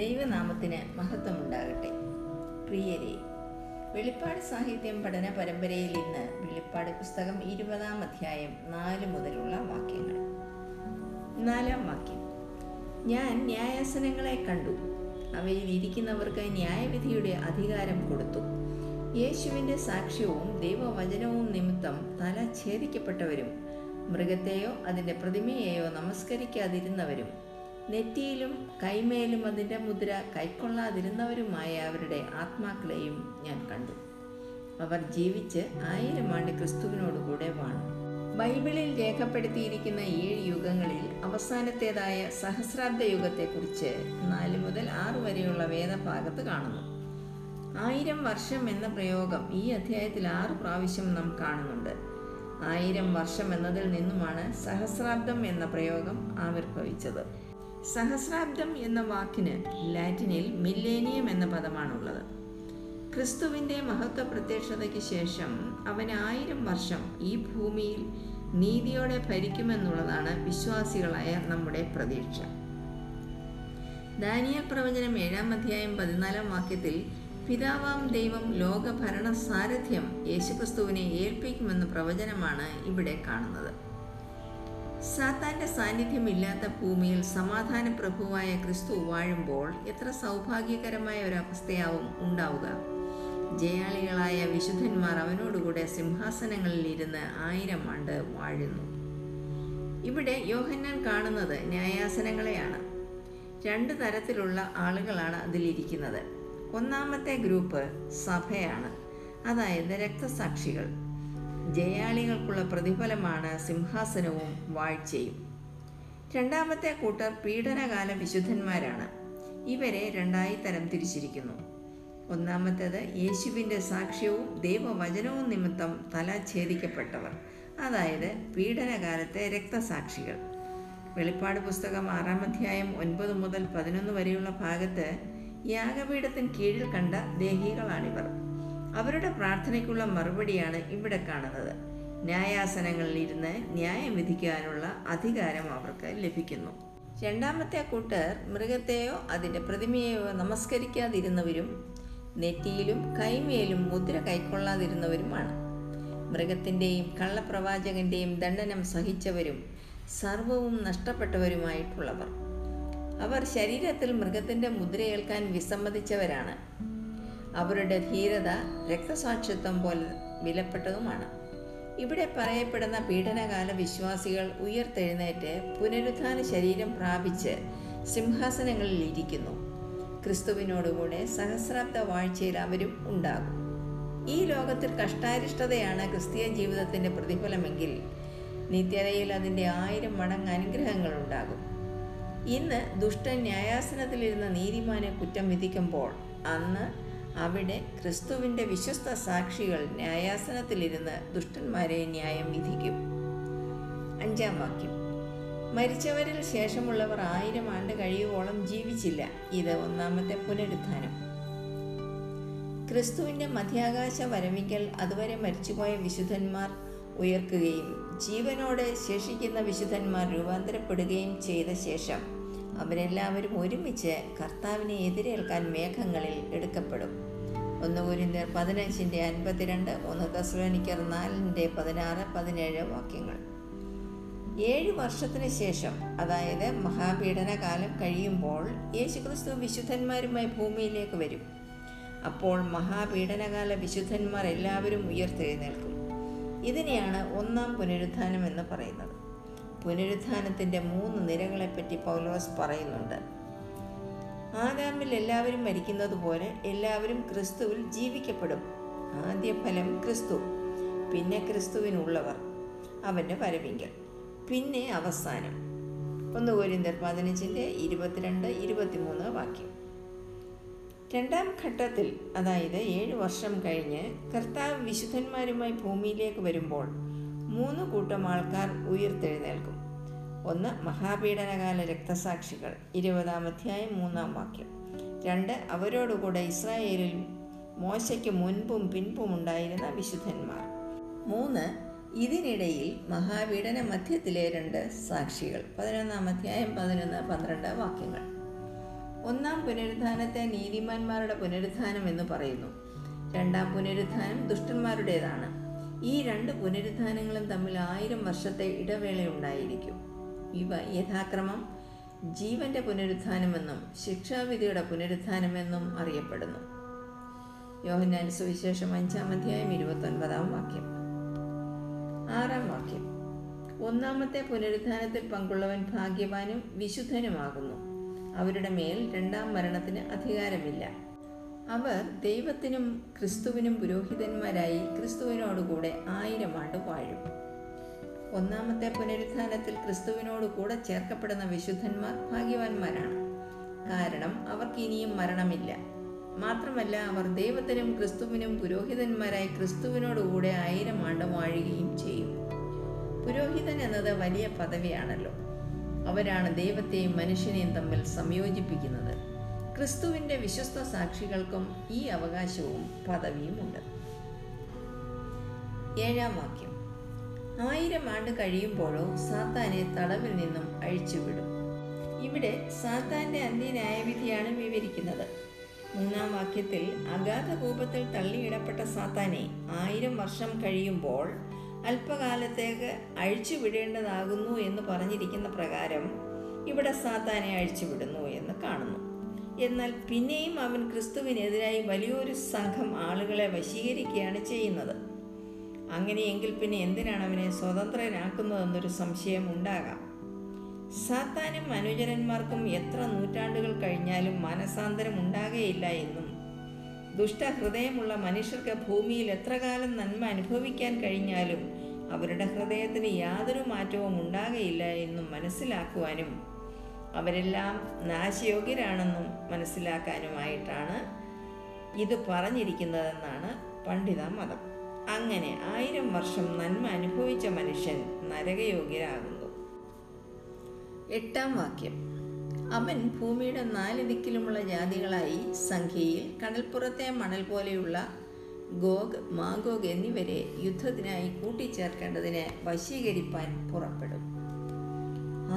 ദൈവനാമത്തിന് മഹത്വമുണ്ടാകട്ടെ. പ്രിയരെ വെളിപ്പാട് സാഹിത്യം പഠന പരമ്പരയിൽ ഇന്ന് വെളിപ്പാട് പുസ്തകം ഇരുപതാം അധ്യായം നാല് മുതലുള്ള വാക്യങ്ങൾ. നാലാം വാക്യം. ഞാൻ ന്യായാസനങ്ങളെ കണ്ടു. അവയിൽ ഇരിക്കുന്നവർക്ക് ന്യായവിധിയുടെ അധികാരം കൊടുത്തു. യേശുവിന്റെ സാക്ഷ്യവും ദൈവവചനവും നിമിത്തം തല ഛേദിക്കപ്പെട്ടവരും മൃഗത്തെയോ അതിന്റെ പ്രതിമയെയോ നമസ്കരിക്കാതിരുന്നവരും നെറ്റിയിലും കൈമേലും അതിന്റെ മുദ്ര കൈക്കൊള്ളാതിരുന്നവരുമായ അവരുടെ ആത്മാക്കളെയും ഞാൻ കണ്ടു. അവർ ജീവിച്ച് ആയിരം ആണ്ട് ക്രിസ്തുവിനോടുകൂടെ വാണു. ബൈബിളിൽ രേഖപ്പെടുത്തിയിരിക്കുന്ന ഏഴ് യുഗങ്ങളിൽ അവസാനത്തേതായ സഹസ്രാബ്ദ യുഗത്തെക്കുറിച്ച് നാല് മുതൽ ആറ് വരെയുള്ള വേദഭാഗത്ത് കാണുന്നു. ആയിരം വർഷം എന്ന പ്രയോഗം ഈ അധ്യായത്തിൽ ആറ് പ്രാവശ്യം നാം കാണുന്നുണ്ട്. ആയിരം വർഷം എന്നതിൽ നിന്നുമാണ് സഹസ്രാബ്ദം എന്ന പ്രയോഗം ആവിർഭവിച്ചത്. സഹസ്രാബ്ദം എന്ന വാക്കിന് ലാറ്റിനിൽ മില്ലേനിയം എന്ന പദമാണുള്ളത്. ക്രിസ്തുവിന്റെ മഹത്വ പ്രത്യക്ഷതയ്ക്ക് ശേഷം അവൻ ആയിരം വർഷം ഈ ഭൂമിയിൽ നീതിയോടെ ഭരിക്കുമെന്നുള്ളതാണ് വിശ്വാസികളായ നമ്മുടെ പ്രതീക്ഷ. ദാനിയൽ പ്രവചനം ഏഴാം അധ്യായം പതിനാലാം വാക്യത്തിൽ പിതാവാം ദൈവം ലോകഭരണ സാരഥ്യം യേശുക്രിസ്തുവിനെ ഏൽപ്പിക്കുമെന്ന പ്രവചനമാണ് ഇവിടെ കാണുന്നത്. സാത്താന്റെ സാന്നിധ്യമില്ലാത്ത ഭൂമിയിൽ സമാധാന പ്രഭുവായ ക്രിസ്തു വാഴുമ്പോൾ എത്ര സൗഭാഗ്യകരമായ ഒരവസ്ഥയാവും ഉണ്ടാവുക. ജയാളികളായ വിശുദ്ധന്മാർ അവനോടുകൂടെ സിംഹാസനങ്ങളിൽ ഇരുന്ന് ആയിരം ആണ്ട് വാഴുന്നു. ഇവിടെ യോഹന്നാൻ കാണുന്നത് ന്യായാസനങ്ങളെയാണ്. രണ്ട് തരത്തിലുള്ള ആളുകളാണ് അതിലിരിക്കുന്നത്. ഒന്നാമത്തെ ഗ്രൂപ്പ് സഭയാണ്. അതായത് രക്തസാക്ഷികൾ. ജയാളികൾക്കുള്ള പ്രതിഫലമാണ് സിംഹാസനവും വാഴ്ചയും. രണ്ടാമത്തെ കൂട്ടർ പീഡനകാല വിശുദ്ധന്മാരാണ്. ഇവരെ രണ്ടായി തരം തിരിച്ചിരിക്കുന്നു. ഒന്നാമത്തേത് യേശുവിന്റെ സാക്ഷ്യവും ദൈവവചനവും നിമിത്തം തല ഛേദിക്കപ്പെട്ടവർ അതായത് പീഡനകാലത്തെ രക്തസാക്ഷികൾ. വെളിപ്പാട് പുസ്തകം ആറാം അധ്യായം ഒൻപത് മുതൽ പതിനൊന്ന് വരെയുള്ള ഭാഗത്ത് യാഗപീഠത്തിന് കീഴിൽ കണ്ട ദേഹികളാണിവർ. അവരുടെ പ്രാർത്ഥനയ്ക്കുള്ള മറുപടിയാണ് ഇവിടെ കാണുന്നത്. ന്യായാസനങ്ങളിൽ ഇരുന്ന് ന്യായം വിധിക്കാനുള്ള അധികാരം അവർക്ക് ലഭിക്കുന്നു. രണ്ടാമത്തെ കൂട്ടർ മൃഗത്തെയോ അതിന്റെ പ്രതിമയെയോ നമസ്കരിക്കാതിരുന്നവരും നെറ്റിയിലും കൈമേലും മുദ്ര കൈക്കൊള്ളാതിരുന്നവരുമാണ്. മൃഗത്തിന്റെയും കള്ളപ്രവാചകന്റെയും ദണ്ഡനം സഹിച്ചവരും സർവവും നഷ്ടപ്പെട്ടവരുമായിട്ടുള്ളവർ. അവർ ശരീരത്തിൽ മൃഗത്തിന്റെ മുദ്രയേൽക്കാൻ വിസമ്മതിച്ചവരാണ്. അവരുടെ ധീരത രക്തസാക്ഷിത്വം പോലെ വിലപ്പെട്ടതുമാണ്. ഇവിടെ പറയപ്പെടുന്ന പീഡനകാല വിശ്വാസികൾ ഉയർത്തെഴുന്നേറ്റ് പുനരുത്ഥാന ശരീരം പ്രാപിച്ച് സിംഹാസനങ്ങളിൽ ഇരിക്കുന്നു. ക്രിസ്തുവിനോടുകൂടെ സഹസ്രാബ്ദ വാഴ്ചയിൽ അവരും ഉണ്ടാകും. ഈ ലോകത്തിൽ കഷ്ടാരിഷ്ടതയാണ് ക്രിസ്തീയ ജീവിതത്തിന്റെ പ്രതിഫലമെങ്കിൽ നിത്യതയിൽ അതിന്റെ ആയിരം മടങ്ങ് അനുഗ്രഹങ്ങൾ ഉണ്ടാകും. ഇന്ന് ദുഷ്ടൻ ന്യായാസനത്തിലിരുന്ന നീതിമാനെ കുറ്റം വിധിക്കുമ്പോൾ അന്ന് അവിടെ ക്രിസ്തുവിന്റെ വിശ്വസ്ത സാക്ഷികൾ ന്യായാസനത്തിലിരുന്ന് ദുഷ്ടന്മാരെ ന്യായം വിധിക്കും. അഞ്ചാം വാക്യം. മരിച്ചവരിൽ ശേഷമുള്ളവർ ആയിരം ആണ്ട് കഴിയുവോളം ജീവിച്ചില്ല. ഇത് ഒന്നാമത്തെ പുനരുത്ഥാനം. ക്രിസ്തുവിന്റെ മധ്യാകാശ വരവിക്കൽ അതുവരെ മരിച്ചുപോയ വിശുദ്ധന്മാർ ഉയർക്കുകയും ജീവനോടെ ശേഷിക്കുന്ന വിശുദ്ധന്മാർ രൂപാന്തരപ്പെടുകയും ചെയ്ത ശേഷം അവരെല്ലാവരും ഒരുമിച്ച് കർത്താവിനെ എതിരേൽക്കാൻ മേഘങ്ങളിൽ എടുക്കപ്പെടും. ഒന്ന് കുരിന്തർ പതിനഞ്ചിന്റെ അൻപത്തിരണ്ട് ഒന്ന് തസ്ലോനിക്കർ നാലിന്റെ പതിനാറ് പതിനേഴ് വാക്യങ്ങൾ. ഏഴ് വർഷത്തിന് ശേഷം അതായത് മഹാപീഡനകാലം കഴിയുമ്പോൾ യേശുക്രിസ്തു വിശുദ്ധന്മാരുമായി ഭൂമിയിലേക്ക് വരും. അപ്പോൾ മഹാപീഡനകാല വിശുദ്ധന്മാർ എല്ലാവരും ഉയർത്തെഴുന്നേൽക്കും. ഇതിനെയാണ് ഒന്നാം പുനരുത്ഥാനം എന്ന് പറയുന്നത്. പുനരുത്ഥാനത്തിന്റെ മൂന്ന് നിരകളെപ്പറ്റി പൗലോസ് പറയുന്നുണ്ട്. ആദാമിൽ എല്ലാവരും മരിക്കുന്നത് പോലെ എല്ലാവരും ക്രിസ്തുവിൽ ജീവിക്കപ്പെടും. ആദ്യ ഫലം ക്രിസ്തു പിന്നെ ക്രിസ്തുവിനുള്ളവർ അവന്റെ വരവിങ്കൽ പിന്നെ അവസാനം. ഒന്ന് കോരിന്തർ പതിനഞ്ചിന്റെ ഇരുപത്തിരണ്ട് ഇരുപത്തിമൂന്ന് വാക്യം. രണ്ടാം ഘട്ടത്തിൽ അതായത് ഏഴ് വർഷം കഴിഞ്ഞ് കർത്താവ് വിശുദ്ധന്മാരുമായി ഭൂമിയിലേക്ക് വരുമ്പോൾ മൂന്ന് കൂട്ടം ആൾക്കാർ ഉയർത്തെഴുന്നേൽക്കും. ഒന്ന് മഹാപീഡനകാല രക്തസാക്ഷികൾ ഇരുപതാം അധ്യായം മൂന്നാം വാക്യം. രണ്ട് അവരോടുകൂടെ ഇസ്രായേലിൽ മോശയ്ക്ക് മുൻപും പിൻപും ഉണ്ടായിരുന്ന വിശുദ്ധന്മാർ. മൂന്ന് ഇതിനിടയിൽ മഹാപീഡന മധ്യത്തിലെ രണ്ട് സാക്ഷികൾ. പതിനൊന്നാം അധ്യായം പതിനൊന്ന് പന്ത്രണ്ട് വാക്യങ്ങൾ. ഒന്നാം പുനരുദ്ധാനത്തെ നീതിമാന്മാരുടെ പുനരുദ്ധാനം എന്ന് പറയുന്നു. രണ്ടാം പുനരുത്ഥാനം ദുഷ്ടന്മാരുടേതാണ്. ഈ രണ്ട് പുനരുത്ഥാനങ്ങളും തമ്മിൽ ആയിരം വർഷത്തെ ഇടവേള ഉണ്ടായിരിക്കും. ഇവ യഥാക്രമം ജീവന്റെ പുനരുത്ഥാനമെന്നും ശിക്ഷാവിധിയുടെ പുനരുത്ഥാനമെന്നും അറിയപ്പെടുന്നു. യോഹന്നാൻ സുവിശേഷം അഞ്ചാം അധ്യായം ഇരുപത്തൊൻപതാം വാക്യം. ആറാം വാക്യം. ഒന്നാമത്തെ പുനരുത്ഥാനത്തിൽ പങ്കുള്ളവൻ ഭാഗ്യവാനും വിശുദ്ധനുമാകുന്നു. അവരുടെ മേൽ രണ്ടാം മരണത്തിന് അധികാരമില്ല. അവർ ദൈവത്തിനും ക്രിസ്തുവിനും പുരോഹിതന്മാരായി ക്രിസ്തുവിനോടുകൂടെ ആയിരം ആണ്ട് വാഴും. ഒന്നാമത്തെ പുനരുത്ഥാനത്തിൽ ക്രിസ്തുവിനോട് കൂടെ ചേർക്കപ്പെടുന്ന വിശുദ്ധന്മാർ ഭാഗ്യവാന്മാരാണ്. കാരണം അവർക്ക് ഇനിയും മരണമില്ല. മാത്രമല്ല അവർ ദൈവത്തിനും ക്രിസ്തുവിനും പുരോഹിതന്മാരായി ക്രിസ്തുവിനോടുകൂടെ ആയിരം ആണ്ട് വാഴുകയും ചെയ്യും. പുരോഹിതൻ എന്നത് വലിയ പദവിയാണല്ലോ. അവരാണ് ദൈവത്തെയും മനുഷ്യനെയും തമ്മിൽ സംയോജിപ്പിക്കുന്നത്. ക്രിസ്തുവിന്റെ വിശ്വസ്ത സാക്ഷികൾക്കും ഈ അവകാശവും പദവിയുമുണ്ട്. ഏഴാം വാക്യം. ആയിരം ആണ്ട് കഴിയുമ്പോഴോ സാത്താനെ തടവിൽ നിന്നും അഴിച്ചുവിടും. ഇവിടെ സാത്താന്റെ അന്ത്യന്യായവിധിയാണ് വിവരിക്കുന്നത്. മൂന്നാം വാക്യത്തിൽ അഗാധകൂപത്തിൽ തള്ളിയിടപ്പെട്ട സാത്താനെ ആയിരം വർഷം കഴിയുമ്പോൾ അല്പകാലത്തേക്ക് അഴിച്ചുവിടേണ്ടതാകുന്നു എന്ന് പറഞ്ഞിരിക്കുന്ന പ്രകാരം ഇവിടെ സാത്താനെ അഴിച്ചുവിടുന്നു എന്ന് കാണുന്നു. എന്നാൽ പിന്നെയും അവൻ ക്രിസ്തുവിനെതിരായി വലിയൊരു സംഘം ആളുകളെ വശീകരിക്കുകയാണ് ചെയ്യുന്നത്. അങ്ങനെയെങ്കിൽ പിന്നെ എന്തിനാണ് അവനെ സ്വതന്ത്രനാക്കുന്നതെന്നൊരു സംശയം ഉണ്ടാകാം. സാത്താനും അനുജനന്മാർക്കും എത്ര നൂറ്റാണ്ടുകൾ കഴിഞ്ഞാലും മനസാന്തരം ഉണ്ടാകുകയില്ല എന്നും ദുഷ്ടഹൃദയമുള്ള മനുഷ്യർക്ക് ഭൂമിയിൽ എത്ര കാലം നന്മ അനുഭവിക്കാൻ കഴിഞ്ഞാലും അവരുടെ ഹൃദയത്തിന് യാതൊരു മാറ്റവും ഉണ്ടാകയില്ല എന്നും മനസ്സിലാക്കുവാനും അവരെല്ലാം നാശയോഗ്യരാണെന്നും മനസ്സിലാക്കാനുമായിട്ടാണ് ഇത് പറഞ്ഞിരിക്കുന്നതെന്നാണ് പണ്ഡിത മതം. അങ്ങനെ ആയിരം വർഷം നന്മ അനുഭവിച്ച മനുഷ്യൻ നരകയോഗ്യരാകുന്നു എട്ടാം വാക്യം. അവൻ ഭൂമിയുടെ നാല് ദിക്കിലുമുള്ള ജാതികളായി സംഖ്യയിൽ കടൽപ്പുറത്തെ മണൽ പോലെയുള്ള ഗോഗ് മാഗോഗ് എന്നിവരെ യുദ്ധത്തിനായി കൂട്ടിച്ചേർക്കേണ്ടതിന് വശീകരിപ്പാൻ പുറപ്പെടും.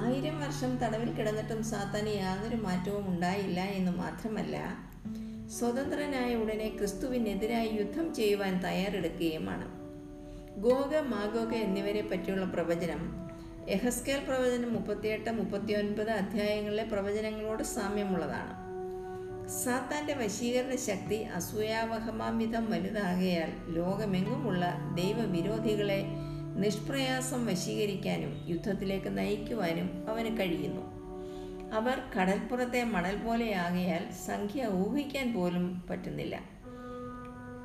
ആയിരം വർഷം തടവിൽ കിടന്നിട്ടും സാത്താന് യാതൊരു മാറ്റവും ഉണ്ടായില്ല എന്ന് മാത്രമല്ല സ്വതന്ത്രനായ ഉടനെ ക്രിസ്തുവിനെതിരായി യുദ്ധം ചെയ്യുവാൻ തയ്യാറെടുക്കുകയുമാണ് ഗോഗ മാഗോഗ എന്നിവരെ പറ്റിയുള്ള പ്രവചനം എഹസ്കേൽ പ്രവചനം മുപ്പത്തിയെട്ട് മുപ്പത്തിയൊൻപത് അധ്യായങ്ങളിലെ പ്രവചനങ്ങളോട് സാമ്യമുള്ളതാണ്. സാത്താന്റെ വശീകരണ ശക്തി അസൂയാവഹമാംവിധം വലുതാകയാൽ ലോകമെങ്ങുമുള്ള ദൈവവിരോധികളെ നിഷ്പ്രയാസം വശീകരിക്കാനും യുദ്ധത്തിലേക്ക് നയിക്കുവാനും അവന് കഴിയുന്നു. അവർ കടൽപ്പുറത്തെ മണൽ പോലെയാകയാൽ സംഖ്യ ഊഹിക്കാൻ പോലും പറ്റുന്നില്ല.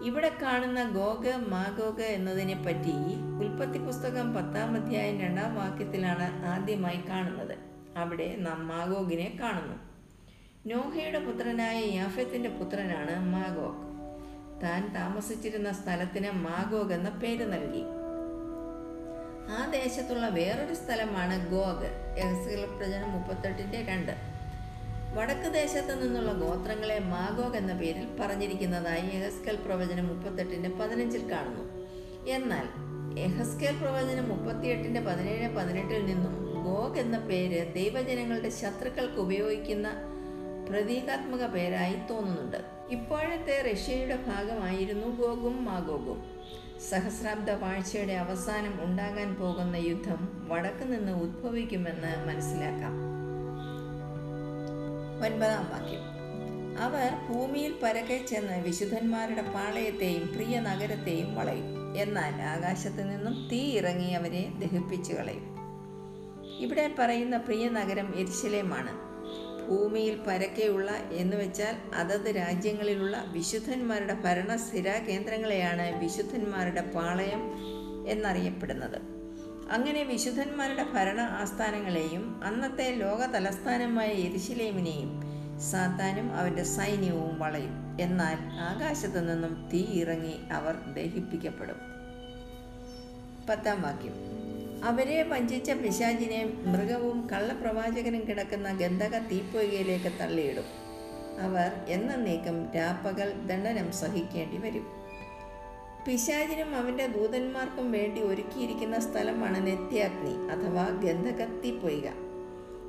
ഇവിടെ കാണുന്ന ഗോഗ് മാഗോഗ് എന്നതിനെ പറ്റി ഉൽപ്പത്തി പുസ്തകം പത്താം അധ്യായം രണ്ടാം വാക്യത്തിലാണ് ആദ്യമായി കാണുന്നത്. അവിടെ നാം മാഗോഗിനെ കാണുന്നു. നോഹയുടെ പുത്രനായ യാഫത്തിന്റെ പുത്രനാണ് മാഗോഗ്. താൻ താമസിച്ചിരുന്ന സ്ഥലത്തിന് മാഗോഗ് എന്ന പേര് നൽകി. ആ ദേശത്തുള്ള വേറൊരു സ്ഥലമാണ് ഗോഗ് യഹസ്കേൽ പ്രചനം മുപ്പത്തെട്ടിന്റെ രണ്ട്. വടക്ക് ദേശത്ത് നിന്നുള്ള ഗോത്രങ്ങളെ മാഗോഗ് എന്ന പേരിൽ പറഞ്ഞിരിക്കുന്നതായി എഹസ്കൽ പ്രവചനം മുപ്പത്തെട്ടിന്റെ പതിനഞ്ചിൽ കാണുന്നു. എന്നാൽ എഹസ്കൽ പ്രവചനം മുപ്പത്തിയെട്ടിന്റെ പതിനേഴ് പതിനെട്ടിൽ നിന്നും ഗോഗ് എന്ന പേര് ദൈവജനങ്ങളുടെ ശത്രുക്കൾക്ക് ഉപയോഗിക്കുന്ന പ്രതീകാത്മക പേരായി തോന്നുന്നുണ്ട്. ഇപ്പോഴത്തെ റഷ്യയുടെ ഭാഗമായിരുന്നു ഗോഗും മാഗോഗും. സഹസ്രാബ്ദ വാഴ്ചയുടെ അവസാനം ഉണ്ടാകാൻ പോകുന്ന യുദ്ധം വടക്ക് നിന്ന് ഉദ്ഭവിക്കുമെന്ന് മനസ്സിലാക്കാം. ഒൻപതാം വാക്യം. അവർ ഭൂമിയിൽ പരക്കെ ചെന്ന് വിശുദ്ധന്മാരുടെ പാളയത്തെയും പ്രിയ നഗരത്തെയും വളയും. എന്നാൽ ആകാശത്ത് നിന്നും തീ ഇറങ്ങി അവരെ ദഹിപ്പിച്ചു കളയും. ഇവിടെ പറയുന്ന പ്രിയ നഗരം എരിശിലേമാണ്. ഭൂമിയിൽ പരക്കെയുള്ള എന്ന് വെച്ചാൽ അതത് രാജ്യങ്ങളിലുള്ള വിശുദ്ധന്മാരുടെ ഭരണ സ്ഥിര കേന്ദ്രങ്ങളെയാണ് വിശുദ്ധന്മാരുടെ പാളയം എന്നറിയപ്പെടുന്നത്. അങ്ങനെ വിശുദ്ധന്മാരുടെ ഭരണ ആസ്ഥാനങ്ങളെയും അന്നത്തെ ലോക തലസ്ഥാനമായ എരിശിലേമിനെയും സാത്താനും അവന്റെ സൈന്യവും വളയും. എന്നാൽ ആകാശത്തു നിന്നും തീ ഇറങ്ങി അവർ ദഹിപ്പിക്കപ്പെടും. പത്താം വാക്യം. അവരെ വഞ്ചിച്ച പിശാചിനെ മൃഗവും കള്ളപ്രവാചകനും കിടക്കുന്ന ഗന്ധക തീപ്പൊയ്കയിലേക്ക് തള്ളിയിടും. അവർ എന്നേക്കും രാപ്പകൽ ദണ്ഡനം സഹിക്കേണ്ടി വരും. പിശാചിനും അവന്റെ ദൂതന്മാർക്കും വേണ്ടി ഒരുക്കിയിരിക്കുന്ന സ്ഥലമാണ് നിത്യാഗ്നി അഥവാ ഗന്ധക തീപ്പൊയ്ക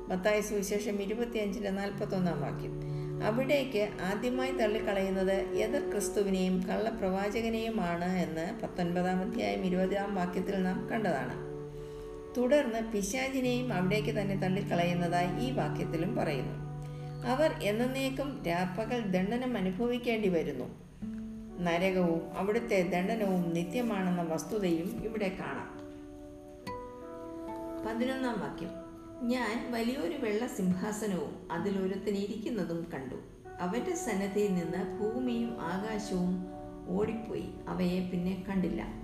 മത്തായ സുവിശേഷം ഇരുപത്തിയഞ്ചിന്റെ നാൽപ്പത്തൊന്നാം വാക്യം. അവിടേക്ക് ആദ്യമായി തള്ളിക്കളയുന്നത് എതിർ ക്രിസ്തുവിനെയും കള്ളപ്രവാചകനെയുമാണ് എന്ന് പത്തൊൻപതാം അധ്യായം ഇരുപതാം വാക്യത്തിൽ നാം കണ്ടതാണ്. തുടർന്ന് പിശാചിനെയും അവിടേക്ക് തന്നെ തള്ളിക്കളയുന്നതായി ഈ വാക്യത്തിലും പറയുന്നു. അവർ എന്നേക്കും രാപ്പകൽ ദണ്ഡനം അനുഭവിക്കേണ്ടി വരുന്നു. നരകവും അവിടുത്തെ ദണ്ഡനവും നിത്യമാണെന്ന വസ്തുതയും ഇവിടെ കാണാം. പതിനൊന്നാം വാക്യം. ഞാൻ വലിയൊരു വെള്ള സിംഹാസനവും അതിലൊരുത്തിനിരിക്കുന്നതും കണ്ടു. അവന്റെ സന്നദ്ധയിൽ നിന്ന് ഭൂമിയും ആകാശവും ഓടിപ്പോയി. അവയെ പിന്നെ കണ്ടില്ല.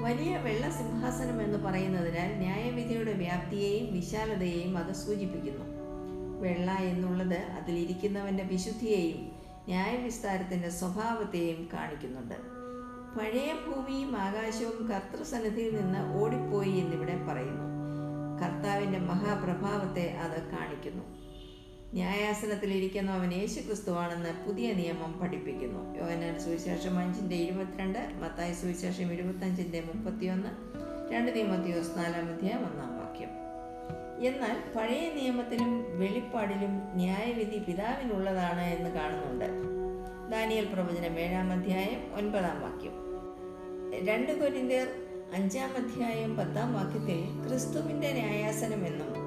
വലിയ വെള്ള സിംഹാസനം എന്ന് പറയുന്നതിനാൽ ന്യായവിധിയുടെ വ്യാപ്തിയെയും വിശാലതയെയും അത് സൂചിപ്പിക്കുന്നു. വെള്ള എന്നുള്ളത് അതിലിരിക്കുന്നവന്റെ വിശുദ്ധിയെയും ന്യായവിസ്താരത്തിന്റെ സ്വഭാവത്തെയും കാണിക്കുന്നുണ്ട്. പഴയ ഭൂമിയും ആകാശവും കർത്തൃസന്നിധിയിൽ നിന്ന് ഓടിപ്പോയി എന്നിവിടെ പറയുന്നു. കർത്താവിന്റെ മഹാപ്രഭാവത്തെ അത് കാണിക്കുന്നു. ന്യായാസനത്തിലിരിക്കുന്നവൻ യേശു ക്രിസ്തുവാണെന്ന് പുതിയ നിയമം പഠിപ്പിക്കുന്നു. യോഹനാൻ സുവിശേഷം അഞ്ചിന്റെ ഇരുപത്തിരണ്ട് മത്തായി സുവിശേഷം ഇരുപത്തഞ്ചിന്റെ മുപ്പത്തിയൊന്ന് രണ്ട് നിയമത്തിയോസ് നാലാം അധ്യായം ഒന്നാം വാക്യം. എന്നാൽ പഴയ നിയമത്തിലും വെളിപ്പാടിലും ന്യായവിധി പിതാവിനുള്ളതാണ് എന്ന് കാണുന്നുണ്ട്. ദാനിയൽ പ്രവചനം ഏഴാം അധ്യായം ഒൻപതാം വാക്യം. രണ്ട് കൊരിന്ത്യർ അഞ്ചാം അധ്യായം പത്താം വാക്യത്തിൽ ക്രിസ്തുവിന്റെ ന്യായാസനമെന്നും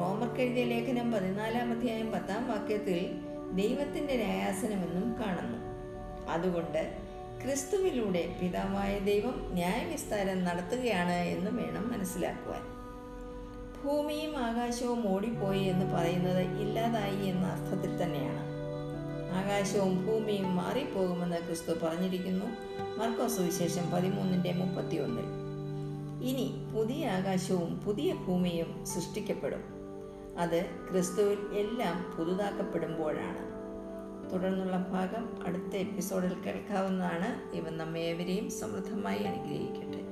റോമർക്കെഴുതിയ ലേഖനം പതിനാലാം അധ്യായം പത്താം വാക്യത്തിൽ ദൈവത്തിന്റെ ന്യായാസനമെന്നും കാണുന്നു. അതുകൊണ്ട് ക്രിസ്തുവിലൂടെ പിതാവായ ദൈവം ന്യായവിസ്താരം നടത്തുകയാണ് എന്ന് വേണം മനസ്സിലാക്കുവാൻ. ഭൂമിയും ആകാശവും ഓടിപ്പോയി എന്ന് പറയുന്നത് ഇല്ലാതായി എന്ന അർത്ഥത്തിൽ തന്നെയാണ്. ആകാശവും ഭൂമിയും മാറിപ്പോകുമെന്ന് ക്രിസ്തു പറഞ്ഞിരിക്കുന്നു. മർക്കോസ് വിശേഷം പതിമൂന്നിന്റെ മുപ്പത്തിയൊന്നിൽ. ഇനി പുതിയ ആകാശവും പുതിയ ഭൂമിയും സൃഷ്ടിക്കപ്പെടും. അത് ക്രിസ്തുവിൽ എല്ലാം പുതുതാക്കപ്പെടുമ്പോഴാണ്. തുടർന്നുള്ള ഭാഗം അടുത്ത എപ്പിസോഡിൽ കേൾക്കാവുന്നതാണ്. ഇവ നമ്മേവരെയും സമൃദ്ധമായി അനുഗ്രഹിക്കും